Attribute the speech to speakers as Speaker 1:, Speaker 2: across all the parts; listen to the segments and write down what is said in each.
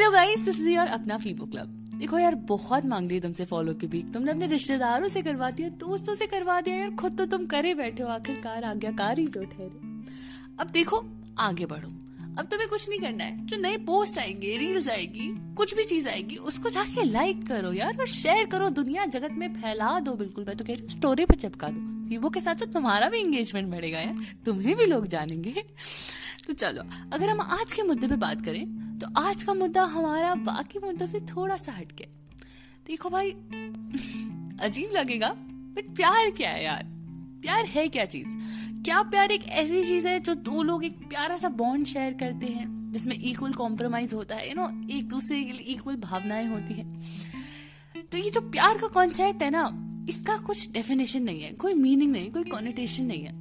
Speaker 1: Hello guys this is your अपना फीबो club देखो यार, बहुत मांग ली तुमसे फॉलो की भी तुमने अपने रिश्तेदारों से करवा दिया, दोस्तों से करवा दिया, यार खुद तो तुम करे बैठे हो, आखिरकार आज्ञाकार ही तो ठहरे। अब देखो, आगे बढ़ो। अब तुम्हें कुछ नहीं करना है। जो नए पोस्ट आएँगे रील्स आएगी, कुछ भी चीज़ आएगी, उसको जाके लाइक करो यार और शेयर करो। दुनिया जगत में फैला दो बिल्कुल। मैं तो कह रही हूँ स्टोरी पे चिपका दो। वीवो के साथ साथ तुम्हारा भी एंगेजमेंट बढ़ेगा यार। तुम्हें भी लोग जानेंगे। तो चलो, अगर हम आज के मुद्दे पे बात करें तो आज का मुद्दा हमारा बाकी मुद्दों से थोड़ा सा हटके। देखो भाई, अजीब लगेगा बट प्यार क्या है यार? प्यार है क्या चीज़? क्या प्यार एक ऐसी चीज़ है जो दो लोग एक प्यारा सा बॉन्ड शेयर करते हैं, जिसमें इक्वल कॉम्प्रोमाइज होता है यू नो एक दूसरे के लिए इक्वल भावनाएँ होती हैं? तो ये जो प्यार का कॉन्सेप्ट है ना, इसका कुछ डेफिनेशन नहीं है, कोई मीनिंग नहीं, कोई कॉनिटेशन नहीं है।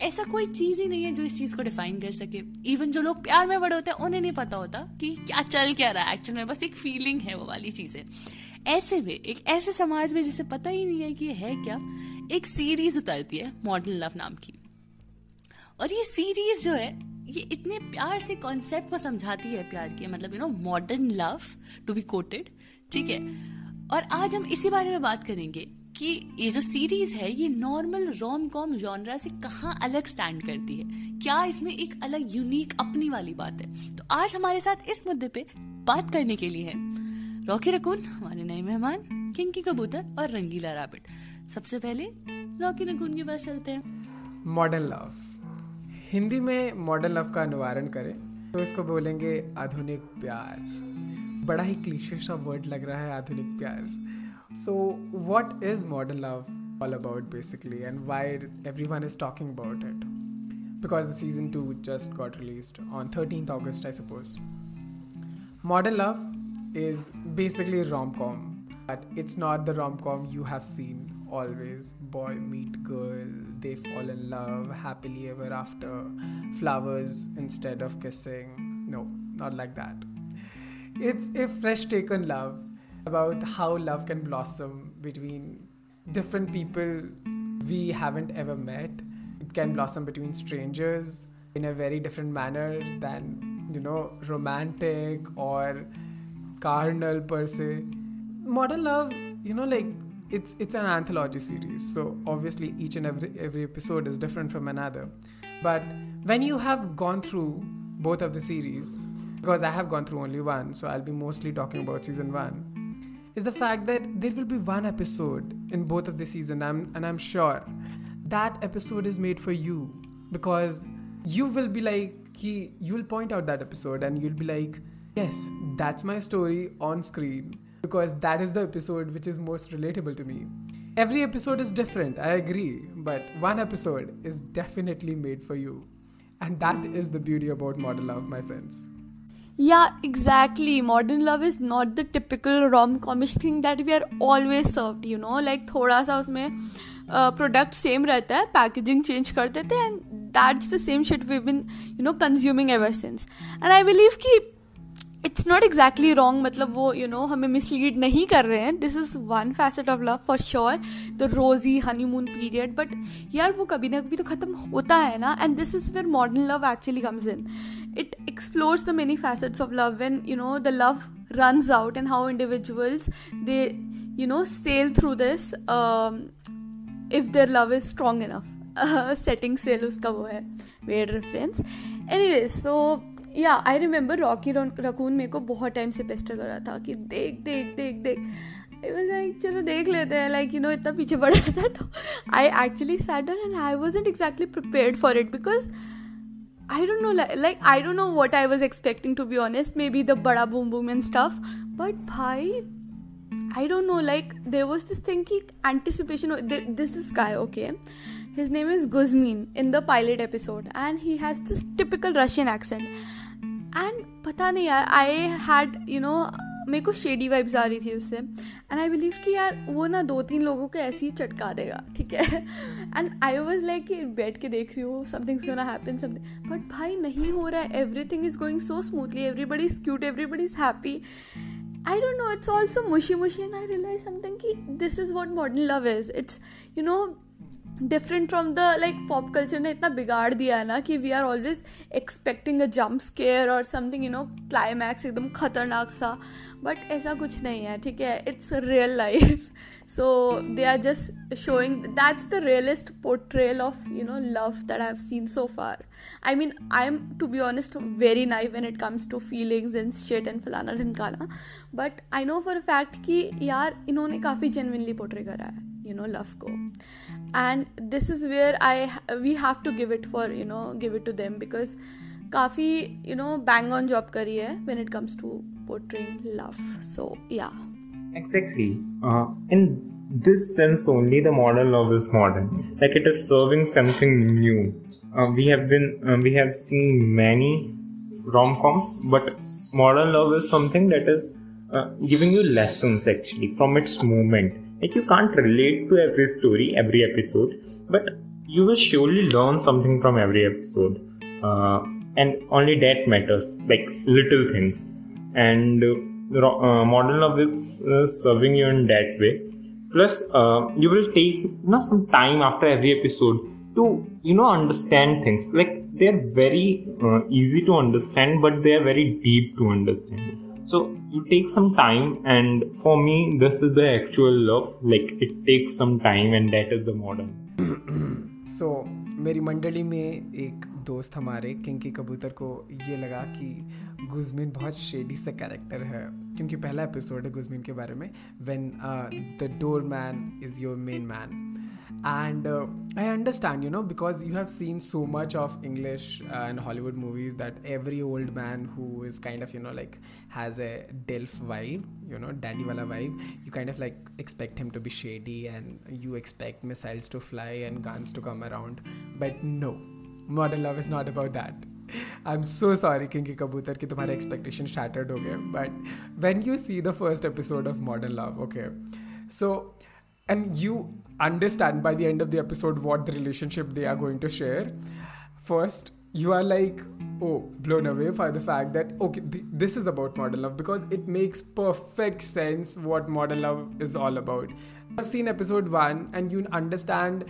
Speaker 1: ऐसा कोई चीज़ ही नहीं है जो इस चीज़ को डिफाइन कर सके। इवन जो लोग प्यार में बड़े होते हैं, उन्हें नहीं पता होता कि क्या चल क्या रहा है। एक्चुअल में बस एक फीलिंग है वो वाली चीज़ें। ऐसे में, एक ऐसे समाज में जिसे पता ही नहीं है कि है क्या, एक सीरीज़ उतरती है मॉडर्न लव नाम की। और ये सीरीज़ जो है, ये इतने प्यार से कॉन्सेप्ट को समझाती है प्यार के। मतलब you know modern love to be quoted ठीक है? और आज हम इसी बारे में बात करेंगे। कि ये जो सीरीज़ है, ये नॉर्मल रोम कॉम जॉनरा से कहाँ अलग स्टैंड करती है? क्या इसमें एक अलग यूनिक अपनी वाली बात है? तो आज हमारे साथ इस मुद्दे पे बात करने के लिए है। रॉकी रकून, हमारे नए मेहमान, किंकी कबूतर और रंगीला रैबिट। सबसे पहले रॉकी रकून के पास चलते हैं।
Speaker 2: मॉडर्न लव हिंदी में मॉडर्न लव का निवारण करें तो इसको बोलेंगे आधुनिक प्यार। बड़ा ही क्लीशे सा वर्ड लग रहा है, आधुनिक प्यार। So, what is modern love all about basically, and why everyone is talking about it? Because the season 2 just got released on 13th August, I suppose. Modern love is basically a rom com, but it's not the rom com you have seen always. Boy meet girl, they fall in love, happily ever after, flowers instead of kissing. No, not like that. It's a fresh taken love about how love can blossom between different people we haven't ever met. It can blossom between strangers in a very different manner than, you know, romantic or carnal per se. Modern love, you know, like it's it's an anthology series, so obviously each and every every episode is different from another. But when you have gone through both of the series, because I have gone through only one, so I'll be mostly talking about season one is the fact that there will be one episode in both of the season I'm, and i'm sure that episode is made for you because you will be like he, you will point out that episode and you'll be like yes that's my story on screen because that is the episode which is most relatable to me. Every episode is different i agree but one episode is definitely made for you. And that is the beauty about modern love my friends
Speaker 3: yeah exactly modern love is not the typical rom-comish thing that we are always served you know like थोड़ा सा उसमें product uh, same रहता है packaging change कर देते हैं and that's the same shit we been you know consuming ever since and I believe कि it's not exactly wrong मतलब वो यू you नो know, हमें मिसलीड नहीं कर रहे हैं. This is one facet of love for sure the rosy honeymoon period but यार वो कभी ना कभी तो खत्म होता है ना and this is where modern love actually comes in it explores the many facets of love when you know the love run out and how individuals they you know sail through this if their love is strong enough setting sail उसका वो है. Where reference anyways so yeah I remember Rocky raccoon मेरे को बहुत time से Pasteur कर रहा था कि देख देख देख देख। आई वॉज़ लाइक चलो देख लेते हैं लाइक यू नो इतना पीछे पड़ रहा था तो I actually sat in and I was not exactly prepare for it because I don't know like I don't know what I was expecting to be honest maybe the बड़ा boom boom and stuff but भाई I don't know like there was this thing की anticipation this this guy okay his name is Guzmin in the pilot episode and he has this typical Russian accent. And पता नहीं यार I had you know मेरे को shady vibes आ रही थी उससे। And I believe कि यार, वो ना दो तीन लोगों को ऐसे ही चटका देगा, ठीक है? एंड आई वॉज़ लाइक कि बैठ के देख रही हूँ somethings gonna happen something but भाई, नहीं हो रहा है। Everything is going so smoothly everybody is cute everybody is happy I don't know it's also mushy mushy and I realise something कि this is what modern love is it's you know different from the like pop culture ने इतना बिगाड़ दिया है ना कि we are always expecting a jump scare और something you no climax एकदम खतरनाक सा। बट ऐसा कुछ नहीं है, ठीक है? It's real life so they are just showing that's the realist portrayal of you know love that I have seen so far I mean I am to be honest very naive when it comes to feelings and shit and फलाना ढिनकाना but I know for a fact कि यार, इन्होंने काफ़ी genuinely portray करा है। You know love को and this is where I we have to give it for you know give it to them because काफ़ी you know bang on job करी है when it comes to portraying love so या
Speaker 4: Exactly. Uh, in this sense only, the modern love is modern. Like it is serving something new. Uh, we have been, uh, we have seen many rom-coms, but modern love is something that is uh, giving you lessons actually from its moment. like you can't relate to every story, every episode, but you will surely learn something from every episode. Uh, and only that matters, like little things. And uh, modern love is uh, serving you in that way. Plus, uh, you will take you know some time after every episode to you know understand things. Like they are very uh, easy to understand, but they are very deep to understand. So you take some time, and for me, this is the actual love. Like it takes some time, and that is the modern.
Speaker 2: so, मेरी मंडली में एक दोस्त हमारे kinky कबूतर को ये लगा कि गुजमिन बहुत शेडी सा कैरेक्टर है क्योंकि पहला एपिसोड है गुजमिन के बारे में when the doorman is your main man and uh, i understand you know because you have seen so much of english uh, and hollywood movies that every old man who is kind of you know like has a DILF vibe you know daddy wala hmm. vibe you kind of like expect him to be shady and you expect missiles to fly and guns to come around. But no modern love is not about that. I'm so sorry, kinky कबूतर that your expectation shattered, हो गए but when you see the first episode of modern love okay and you understand by the end of the episode what the relationship they are going to share. First, you are like, oh, blown away by the fact that okay, th- this is about modern love because it makes perfect sense what modern love is all about. I've seen episode one, and you understand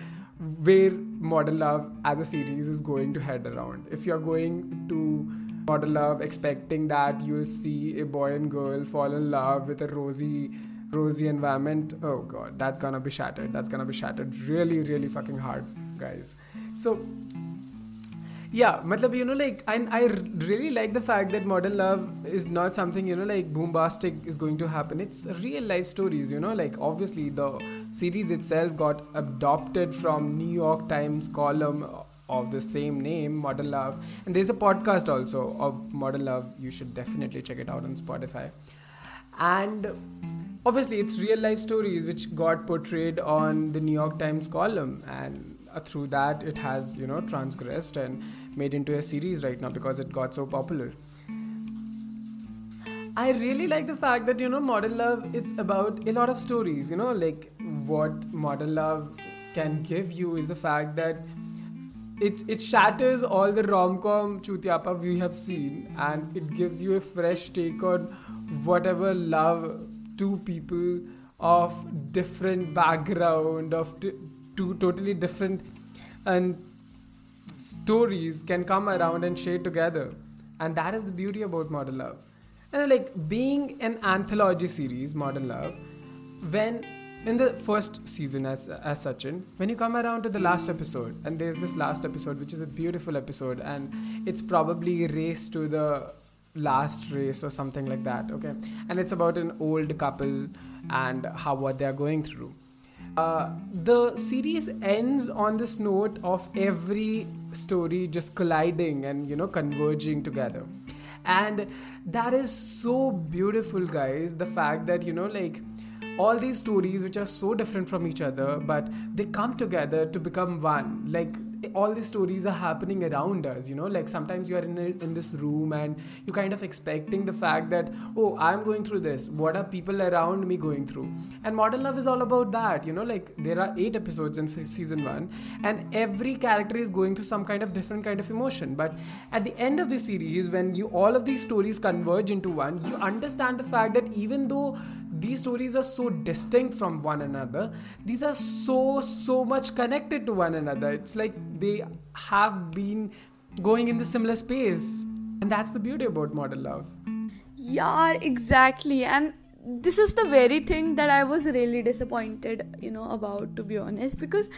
Speaker 2: where modern love as a series is going to head around. If you're going to modern love expecting that you'll see a boy and girl fall in love with a rosy rosy environment oh god that's gonna be shattered. That's gonna be shattered really really fucking hard guys. So yeah matlab you know like and i really like the fact that modern love is not something you know like bombastic is going to happen. It's real life stories you know like obviously the series itself got adopted from new york times column of the same name modern love. And there's a podcast also of modern love. You should definitely check it out on spotify. And obviously it's real life stories which got portrayed on the new york times column. And uh, through that it has you know transgressed and made into a series right now because it got so popular. I really like the fact that you know modern love it's about a lot of stories you know like what modern love can give you is the fact that it's it shatters all the rom-com chutiapa we have seen. And it gives you a fresh take on whatever love two people of different background of t- two totally different and stories can come around and share together. And that is the beauty about modern love. And like being an anthology series modern love when in the first season as as such in when you come around to the last episode and there's this last episode which is a beautiful episode and it's probably race to the last race or something like that okay? And it's about an old couple and how what they're going through. Uh, the series ends on this note of every story just colliding and you know converging together. And that is so beautiful guys the fact that you know like all these stories which are so different from each other but they come together to become one. Like all these stories are happening around us you know? Like sometimes you are in, a, in this room and you kind of expecting the fact that oh i'm going through this. What are people around me going through? And modern love is all about that you know? Like there are eight episodes in season one and every character is going through some kind of different kind of emotion. But at the end of the series when you all of these stories converge into one you understand the fact that even though these stories are so distinct from one another. These are so so much connected to one another. It's like they have been going in the similar space. And that's the beauty about modern love.
Speaker 3: Yeah exactly. And this is the very thing that I was really disappointed, you know, about to be honest. Because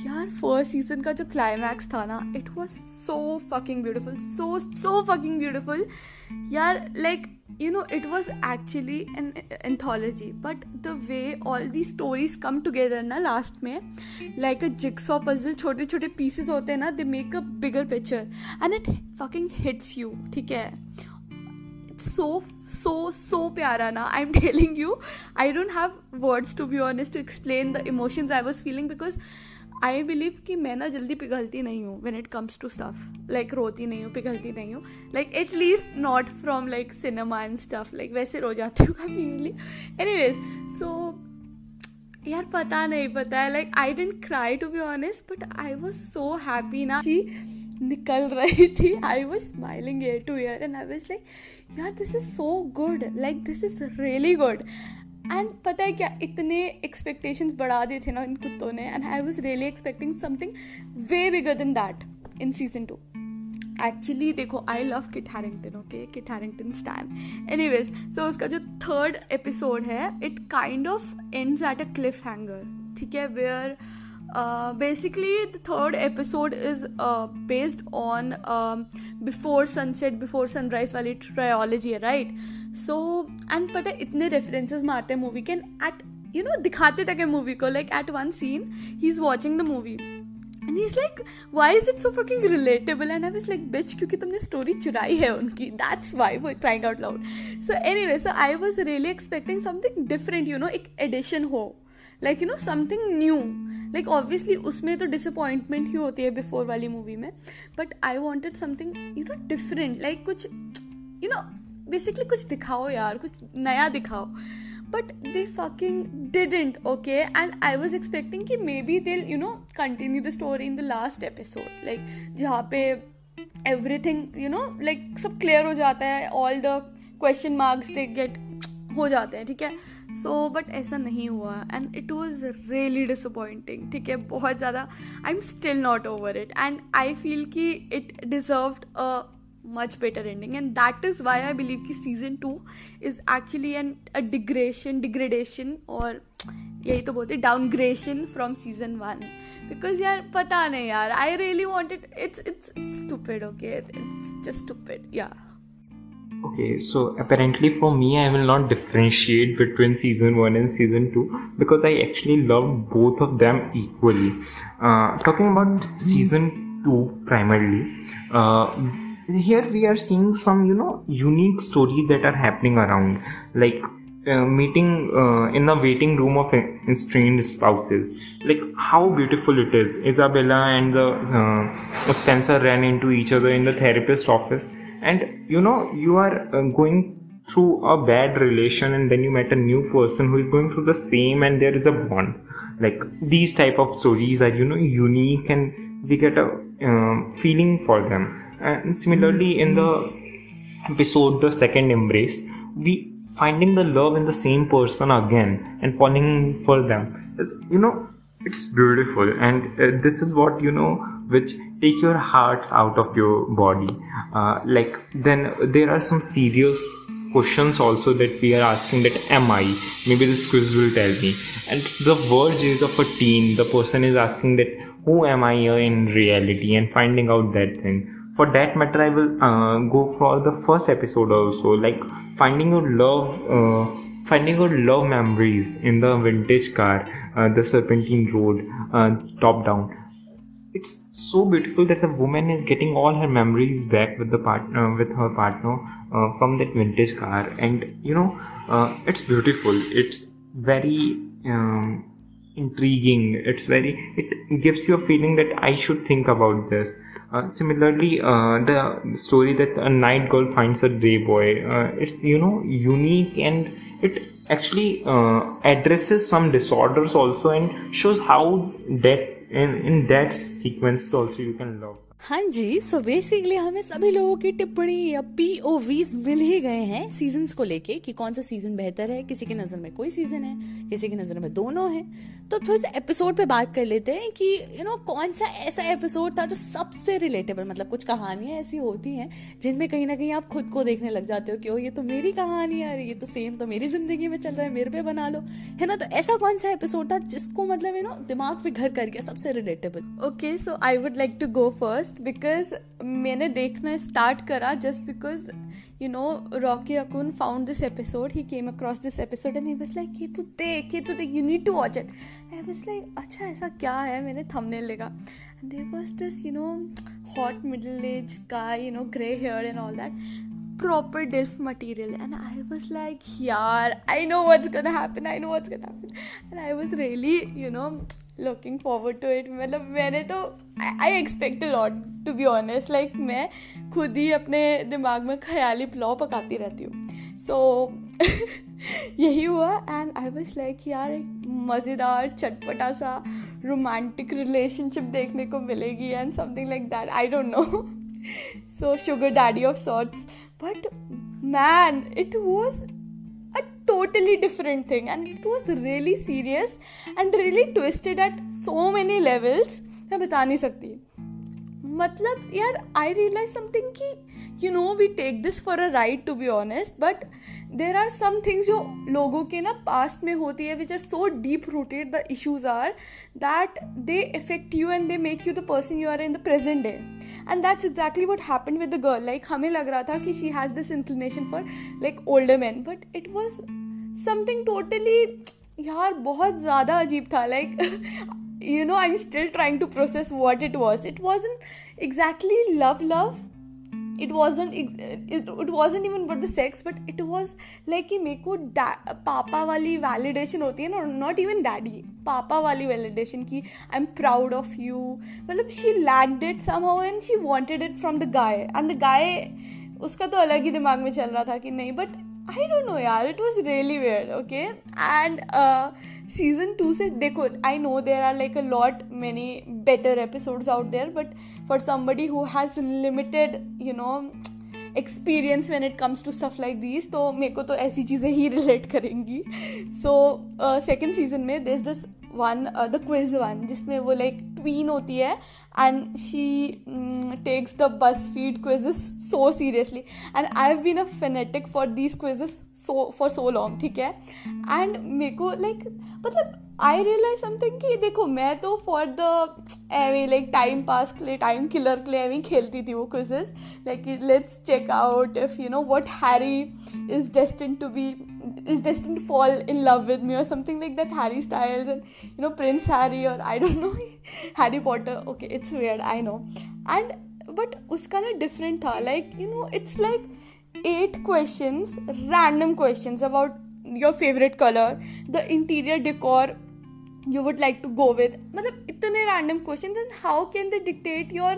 Speaker 3: यार first season का जो climax था ना it was so fucking beautiful so so fucking beautiful यार like you know it was actually an anthology but the way all these stories come together na last mein like a jigsaw puzzle छोटे छोटे pieces होते हैं ना they make a bigger picture and it fucking hits you ठीक है so so so pyara na i'm telling you, i don't have words to be honest to explain the emotions i was feeling because I believe कि मैं ना जल्दी पिघलती नहीं हूँ when it comes to stuff like रोती नहीं हूँ, पिघलती नहीं हूँ. Like at least not from like cinema and stuff like वैसे रो जाती हूँ काफ़ी ईजली एनी वेज सो यार पता नहीं, पता है. Like I didn't cry to be honest but I was so happy ना. जी, निकल रही थी. I was smiling ear to ear and I was like यार this is so good like this is really good and पता है क्या? इतने एक्सपेक्टेशंस बढ़ा दिए थे ना इन कुत्तों ने and I was really expecting something way bigger than that in season two actually देखो I love Kit Harington okay Kit Harington stan anyways so उसका जो थर्ड एपिसोड है it kind of ends at a cliffhanger ठीक है? Where basically basically the third episode is uh, based on before sunrise वाली trilogy है right so and पता है इतने रेफरेंसेस मारते हैं मूवी के एंड एट यू नो दिखाते तक है मूवी को like at one scene he is watching the movie and he is like why is it so fucking relatable and I is like bitch क्योंकि तुमने story चुराई है उनकी दैट्स वाई वो crying out loud so anyway so I was really expecting something different you know एक addition हो like you know something new like obviously उसमें तो डिसअपॉइंटमेंट ही होती है बिफोर वाली मूवी में but I wanted something you know different like कुछ you know basically कुछ दिखाओ यार, कुछ नया दिखाओ. But they fucking didn't okay and I was expecting कि maybe they'll you know continue the story in the last episode like जहाँ पे एवरीथिंग यू नो लाइक सब क्लियर हो जाता है all the question marks they get हो जाते हैं ठीक है? सो so, बट ऐसा नहीं हुआ and it was really disappointing ठीक है? बहुत ज़्यादा I am still not over it and I feel कि it deserved a much better ending and that is why I believe कि season two is actually an a digression degradation और यही तो बोलते downgradation from season one because यार पता नहीं यार I really wanted it's it's stupid okay it's just stupid या
Speaker 4: Okay, so apparently for me, I will not differentiate between season 1 and season 2 because I actually love both of them equally. Uh, talking about season 2 primarily, uh, here we are seeing some, you know, unique stories that are happening around, like uh, meeting uh, in the waiting room of estranged spouses. Like how beautiful it is. Isabella and the uh, Spencer ran into each other in the therapist office and you know you are uh, going through a bad relation and then you met a new person who is going through the same and there is a bond. Like these type of stories are you know unique and we get a uh, feeling for them. And similarly in the episode the second embrace we finding the love in the same person again and falling for them. It's you know it's beautiful. And uh, this is what you know which take your hearts out of your body. Uh, like then there are some serious questions also that we are asking that am i? Maybe this quiz will tell me. And the verge is of a teen. The person is asking that who am i in reality? And finding out that thing. For that matter i will uh, go for the first episode also. Like finding your love uh, finding your love memories in the vintage car uh, the serpentine road uh, top down. It's so beautiful that the woman is getting all her memories back with the partner with her partner uh, from that vintage car. And you know uh, it's beautiful. It's very um, intriguing. It's very it gives you a feeling that i should think about this. Uh, similarly uh, the story that a night girl finds a day boy uh, it's you know unique and it actually uh, addresses some disorders also and shows how that in in that sequence also you can love
Speaker 1: हाँ जी so basically हमें सभी लोगों की टिप्पणी या POVs मिल ही गए हैं seasons को लेके कि कौन सा सीज़न बेहतर है किसी की नज़र में कोई सीज़न है किसी की नज़र में दोनों है। तो थोड़े से एपिसोड पे बात कर लेते हैं कि यू you नो know, कौन सा ऐसा एपिसोड था जो सबसे रिलेटेबल मतलब कुछ कहानियाँ ऐसी होती हैं जिनमें कहीं ना कहीं आप खुद को देखने लग जाते हो कि ओ ये तो मेरी कहानी है ये तो सेम तो मेरी ज़िंदगी में चल रहा है मेरे पे बना लो। है ना? तो ऐसा कौन सा एपिसोड था जिसको मतलब यू नो दिमाग पे घर कर गया सबसे relatable
Speaker 3: okay so I would like to go first first because मैंने देखना स्टार्ट करा just because you know Rocky Raccoon found this episode he came across this episode and he was like ये तो देख, ये तो देख you need to watch it I was like अच्छा ऐसा क्या है? मैंने थमने लगा and there was this you know hot middle age guy you know grey hair and all that proper DILF material. And I was like, yaar, I know what's gonna happen, I know what's gonna happen. And I was really, you know looking forward to it मतलब मैंने तो I expect lot to be honest like मैं खुद ही अपने दिमाग में ख्याली पुलाव पकाती रहती हूँ। सो so, यही हुआ एंड आई वॉज़ लाइक यार एक मज़ेदार चटपटा सा रोमांटिक रिलेशनशिप देखने को मिलेगी and something like that I don't know so sugar daddy of sorts but man it was totally different thing and it was really serious and really twisted at so many levels मैं बता नहीं सकती मतलब यार I realise something कि you know we take this for a right to be honest but there are some things जो लोगों के ना पास्ट में होती है which are so deep rooted the issues are that they affect you and they make you the person you are in the present day and that's exactly what happen with the girl like हमें लग रहा था कि she has this inclination for like older man but it was something totally यार, बहुत ज़्यादा अजीब था like you know i'm still trying to process what it was it wasn't exactly love love it wasn't it, it wasn't even about the sex but it was like कि मेरे को पापा वाली वैलिडेशन होती है ना नॉट इवन डैडी पापा वाली वैलिडेशन की I am proud of you मतलब she lacked it somehow and she wanted it from the guy and the guy उसका तो अलग ही दिमाग में चल रहा था कि नहीं बट आई डोंट नो यार it was really weird okay and season two से, देखो I know there are like a lot many better episodes out there but for somebody who has limited you know experience when it comes to stuff like this तो मेरे को तो ऐसी चीज़ें ही relate करेंगी. सो सेकेंड सीज़न में this this one the quiz one जिसमें वो लाइक ट्वीन होती है and she takes the BuzzFeed quizzes so seriously and I have been a fanatic for these quizzes so for so long ठीक है? And मेरे को like मतलब आई realise something कि देखो, मैं तो फॉर द एवे लाइक टाइम पास के लिए टाइम किलर के लिए एवी खेलती थी वो quizzes like let's check out if you know what Harry is destined to be is destined to fall in love with me or something like that harry styles and you know prince harry or i don't know harry potter. Okay it's weird i know. And but uska na different tha. Like you know it's like eight questions random questions about your favorite color the interior decor you would like to go with. Matlab itne random questions and how can they dictate your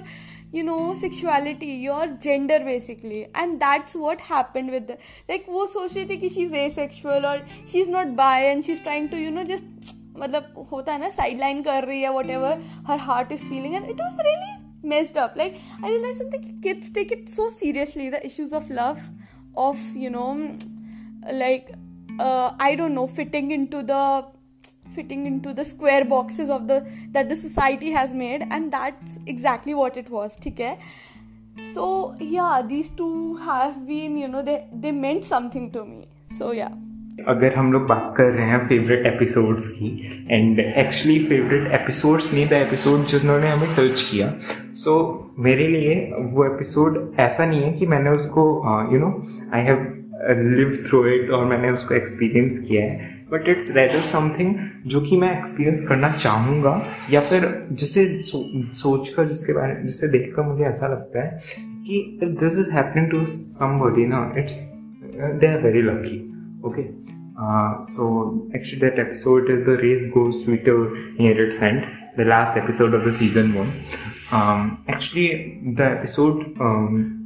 Speaker 3: you know sexuality your gender basically and that's what happened with the like wo soch rahi thi ki she's asexual or she's not bi and she's trying to you know just मतलब होता है ना side line कर रही है whatever her heart is feeling and it was really messed up like I realise something kids take it so seriously the issues of love of you no like uh, I don't know fitting into the fitting into the square boxes of the that the society has made and that's exactly what it was okay so yeah these two have been you know they they meant something to me so yeah
Speaker 4: अगर हम लोग बात कर रहे हैं favourite episodes की and actually favourite episodes नहीं the episode जिन्होंने हमें टच किया सो so, मेरे लिए वो एपिसोड ऐसा नहीं है कि मैंने उसको you know I have live through it और मैंने उसको एक्सपीरियंस किया है बट इट्स रेदर समथिंग जो कि मैं एक्सपीरियंस करना चाहूँगा या फिर जिसे सो, सोच कर जिसके बारे में जिसे देख कर मुझे ऐसा लगता है कि this is happening to somebody ना it's they are very lucky okay so actually that episode is the race go sweeter near its end the last episode of the season one actually the episode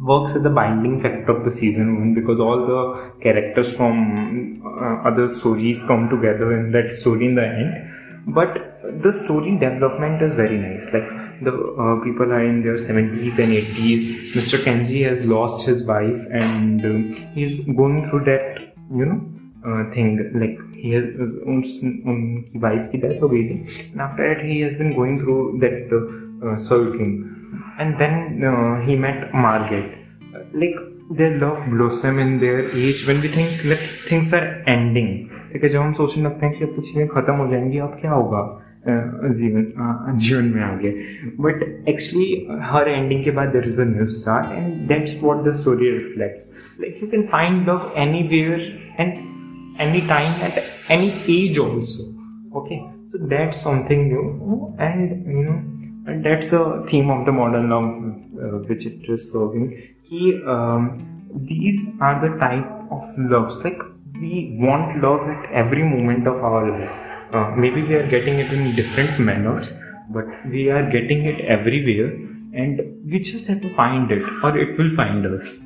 Speaker 4: works as a binding factor of the season one because all the characters from uh, other stories come together in that story in the end. But the story development is very nice. Like the uh, people are in their 70s and 80s. Mr. Kenji has lost his wife and uh, he's going through that, you know, uh, thing. Like he has um, wife ki death and after that he has been going through that uh, circling and then uh, he met Margaret like their love blossom in their age when we think like things are ending ठीक है जब हम सोचने लगते हैं कि अब तो चीज़ें खत्म हो जाएंगी अब क्या होगा जीवन जीवन में आगे बट एक्चुअली हर एंडिंग के बाद there is a new star and that's what the story reflects like you can find love anywhere and any time at any age also okay so that's something new and you know and that's the theme of the modern love uh, which it is serving. He, um, these are the type of loves. Like we want love at every moment of our life. Uh, maybe we are getting it in different manners but we are getting it everywhere and we just have to find it or it will find us.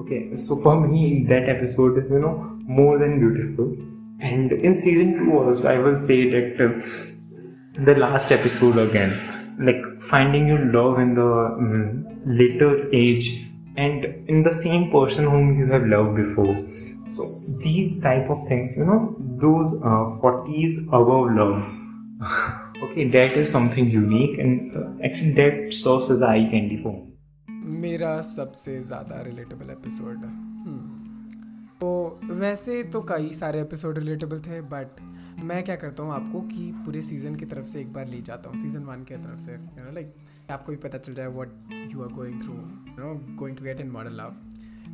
Speaker 4: Okay so for me that episode is you know more than beautiful. And in season 2 also i will say that uh, the last episode again like finding your love in the um, later age and in the same person whom you have loved before so these type of things you know those uh, 40s above love okay that is something unique and uh, actually that serves as eye candy for me
Speaker 2: मेरा सबसे ज़्यादा relatable episode तो वैसे तो कई सारे episode relatable थे but मैं क्या करता हूँ आपको कि पूरे सीज़न की तरफ़ से एक बार ले जाता हूँ सीज़न वन की तरफ़ से यू नो लाइक आपको भी पता चल जाए what you are going through you know going to get in modern love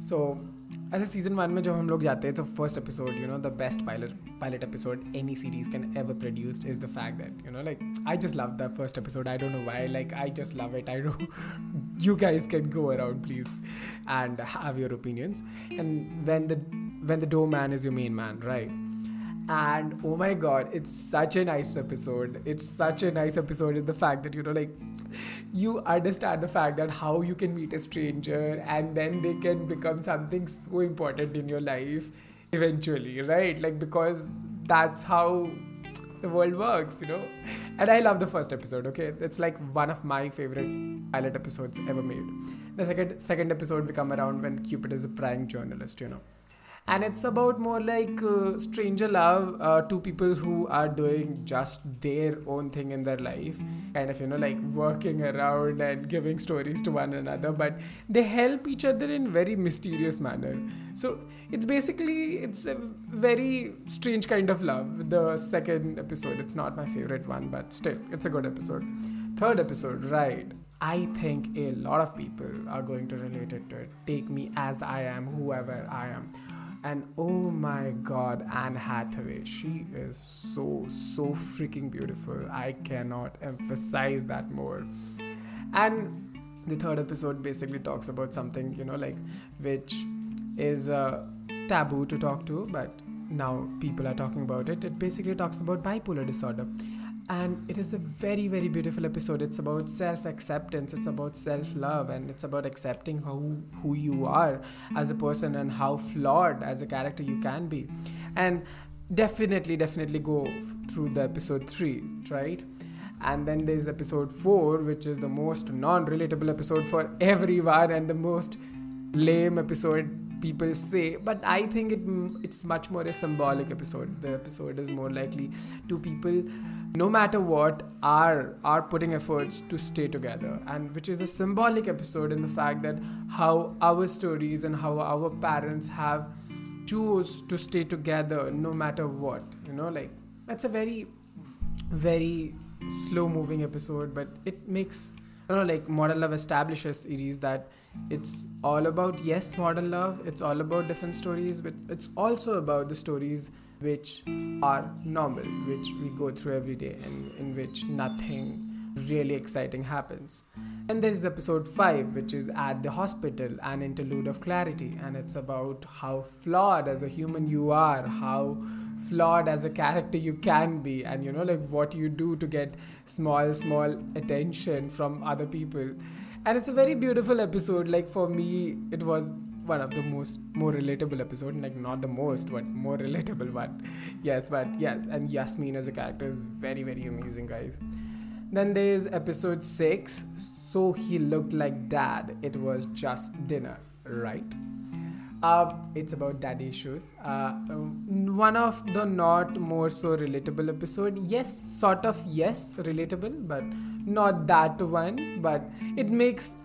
Speaker 2: so ऐसे सीज़न वन में जब हम लोग जाते हैं तो first episode you know the best pilot pilot episode any series can ever produced is the fact that you know like I just love the first episode I don't know why like I just love it I do you guys can go around, please, and have your opinions. And when the when the doorman is your main man, right? And oh my god it's such a nice episode. It's such a nice episode in the fact that you know like you understand the fact that how you can meet a stranger and then they can become something so important in your life eventually right? Like because that's how the world works you know? And i love the first episode okay? It's like one of my favorite pilot episodes ever made. The second second episode become around when cupid is a prying journalist you know and it's about more like uh, stranger love uh, two people who are doing just their own thing in their life. Kind of you know like working around and giving stories to one another but they help each other in very mysterious manner. So it's basically it's a very strange kind of love. The second episode it's not my favorite one but still it's a good episode. Third episode right. I think a lot of people are going to relate it to it. Take me as I am, whoever I am and oh my god anne hathaway she is so so freaking beautiful. I cannot emphasize that more. And the third episode basically talks about something you know like which is uh, taboo to talk to but now people are talking about it. It basically talks about bipolar disorder and it is a very very beautiful episode. It's about self acceptance it's about self love and it's about accepting who who you are as a person and how flawed as a character you can be. And definitely definitely go through the episode 3 right? And then there's episode 4 which is the most non relatable episode for everyone and the most lame episode people say but i think it it's much more a symbolic episode. The episode is more likely to people no matter what are are putting efforts to stay together. And which is a symbolic episode in the fact that how our stories and how our parents have choose to stay together no matter what you know like that's a very very slow moving episode but it makes you know like modern love establishes series that it's all about yes modern love it's all about different stories but it's also about the stories which are normal, which we go through every day, and in which nothing really exciting happens. And there is episode 5, which is At the Hospital, an interlude of clarity, and it's about how flawed as a human you are, how flawed as a character you can be, and you know, like what you do to get small, small attention from other people. And it's a very beautiful episode. Like for me, it was one of the most more relatable episode like not the most but more relatable one yes but yes and yasmin as a character is very very amazing guys Then there's episode 6. So he looked like dad. It was just dinner, right? Uh, it's about daddy issues. Uh, um, one of the not more so relatable episode. Yes, sort of yes, relatable, but not that one. But it makes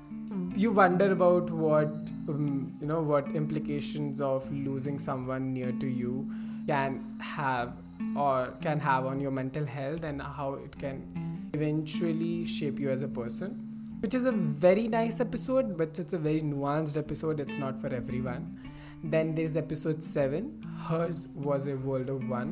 Speaker 2: you wonder about what um, you know what implications of losing someone near to you can have or can have on your mental health and how it can eventually shape you as a person which is a very nice episode but it's a very nuanced episode it's not for everyone then there's episode 7 hers was a world of one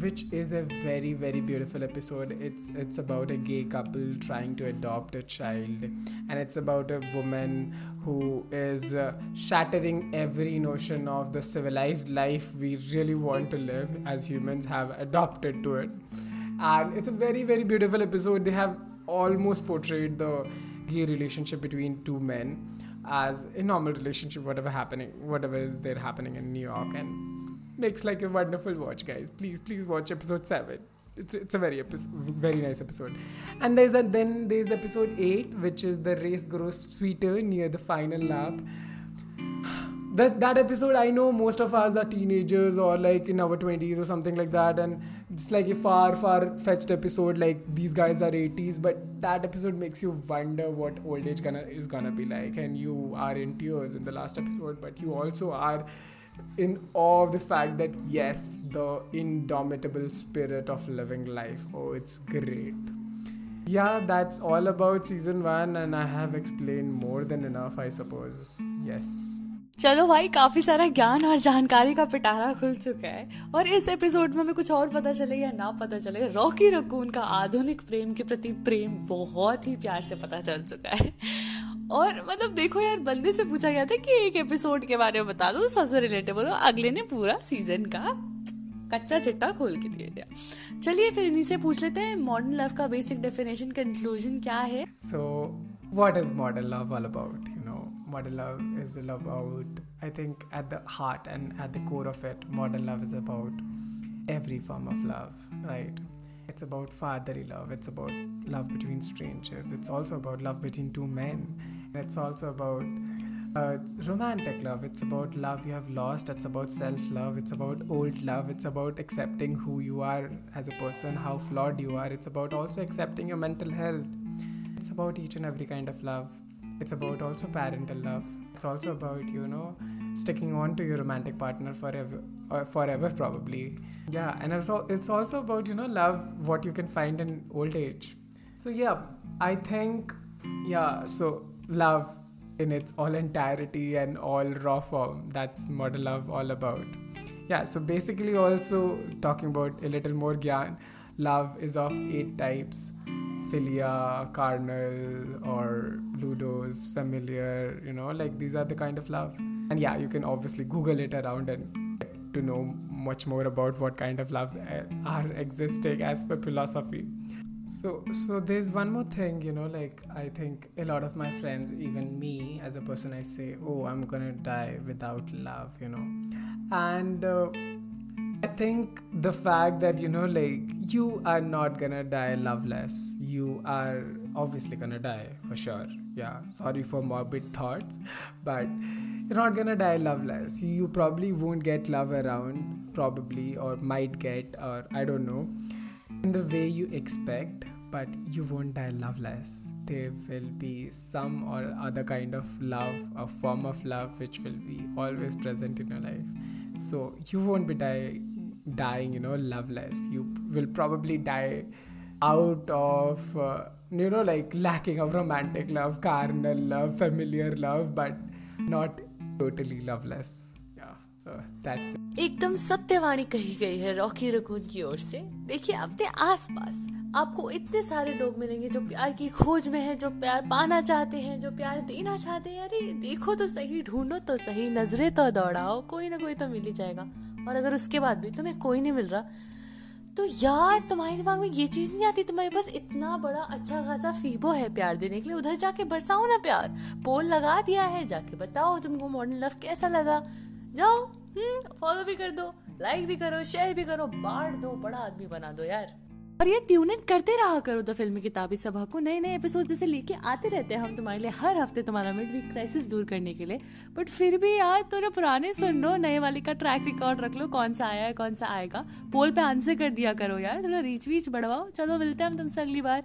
Speaker 2: which is a very very beautiful episode. It's it's about a gay couple trying to adopt a child and it's about a woman who is uh, shattering every notion of the civilized life we really want to live as humans have adopted to it. And it's a very very beautiful episode. They have almost portrayed the gay relationship between two men as a normal relationship whatever happening whatever is there happening in new york and makes like a wonderful watch, guys. Please, please watch episode seven. It's, it's a very episode, very nice episode, and there's a then there's episode eight, which is the race grows sweeter near the final lap. That that episode, I know most of us are teenagers or like in our twenties or something like that, and it's like a far far fetched episode. Like these guys are eighties, but that episode makes you wonder what old age gonna is gonna be like, and you are in tears in the last episode, but you also are in awe of the fact that yes, the indomitable spirit of living life. Oh, it's great. Yeah, that's all about season one, and I have explained more than enough, I suppose. Yes.
Speaker 1: चलो भाई, काफ़ी सारा ज्ञान और जानकारी का पिटारा खुल चुका है। और इस एपिसोड में हमें कुछ और पता चले या ना पता चले रॉकी रकून का आधुनिक प्रेम के प्रति प्रेम बहुत ही प्यार से पता चल चुका है। और मतलब देखो यार, बंदे से पूछा गया था कि एक एपिसोड के बारे में बता दो तो सबसे रिलेटेबल हो, अगले ने पूरा सीज़न का कच्चा चिट्टा खोल के दे दिया चलिए फिर इन्हीं से पूछ लेते हैं मॉडर्न लव का बेसिक डेफिनेशन कंक्लूजन क्या है?
Speaker 2: So what is modern love all about modern love is about, I think, at the heart and at the core of it, modern love is about every form of love, right? It's about fatherly love, it's about love between strangers, it's also about love between two men, it's also about uh, romantic love, it's about love you have lost, it's about self love, it's about old love, it's about accepting who you are as a person, how flawed you are, it's about also accepting your mental health. It's about each and every kind of love. It's about also parental love. It's also about, you know, sticking on to your romantic partner forever, or forever probably. Yeah, and also it's also about, you know, love what you can find in old age. So yeah, I think yeah, so love in its all entirety and all raw form. That's modern love all about. Yeah, so basically, also talking about a little more gyan, love is of eight types philia, carnal, or ludus, familiar, you know, like these are the kind of love. And yeah, you can obviously Google it around and get to know much more about what kind of loves are existing as per philosophy. So, so there's one more thing, you know, like I think a lot of my friends, even me as a person, I say, oh, I'm gonna die without love, you know, and uh, I think the fact that you know, like you are not gonna die loveless, you are obviously gonna die for sure. Yeah, sorry for morbid thoughts, but you're not gonna die loveless. You probably won't get love around, probably, or might get, or I don't know in the way you expect, but you won't die loveless. There will be some or other kind of love, a form of love which will be always present in your life. So you won't be die, dying, you know, loveless. You will probably die out of, uh, you know, like lacking of romantic love, carnal love, familiar love, but not totally loveless.
Speaker 1: एकदम सत्यवाणी कही गई है Rocky raccoon की ओर से देखिए अपने आसपास आपको इतने सारे लोग मिलेंगे जो प्यार की खोज में हैं जो प्यार पाना चाहते हैं जो प्यार देना चाहते हैं अरे देखो तो सही ढूंढो तो सही नजरे तो दौड़ाओ कोई ना कोई तो मिल ही जाएगा और अगर उसके बाद भी तुम्हें कोई नहीं मिल रहा तो यार तुम्हारे दिमाग में ये चीज़ नहीं आती, तुम्हारे पास इतना बड़ा अच्छा खासा फीबो है प्यार देने के लिए। उधर जाके बरसाओ ना प्यार। पोल लगा दिया है, जाके बताओ तुमको मॉडर्न लव कैसा लगा। जाओ हम्म फॉलो भी कर दो लाइक भी करो शेयर भी करो, बांट दो, बड़ा आदमी बना दो यार। और ये ट्यून इन करते रहा करो द फिल्मी किताबी सभा को। नए नए एपिसोड जैसे लेके आते रहते हैं हम तुम्हारे लिए, हर हफ़्ते तुम्हारा मिड वीक क्राइसिस दूर करने के लिए। बट फिर भी यार, थोड़ा पुराने सुन लो, नए वाले का ट्रैक रिकॉर्ड रख लो, कौन सा आया है, कौन सा आएगा। पोल पे आंसर कर दिया करो यार, थोड़ा रीच वीच बढ़वाओ। चलो मिलते हैं हम तुमसे अगली बार।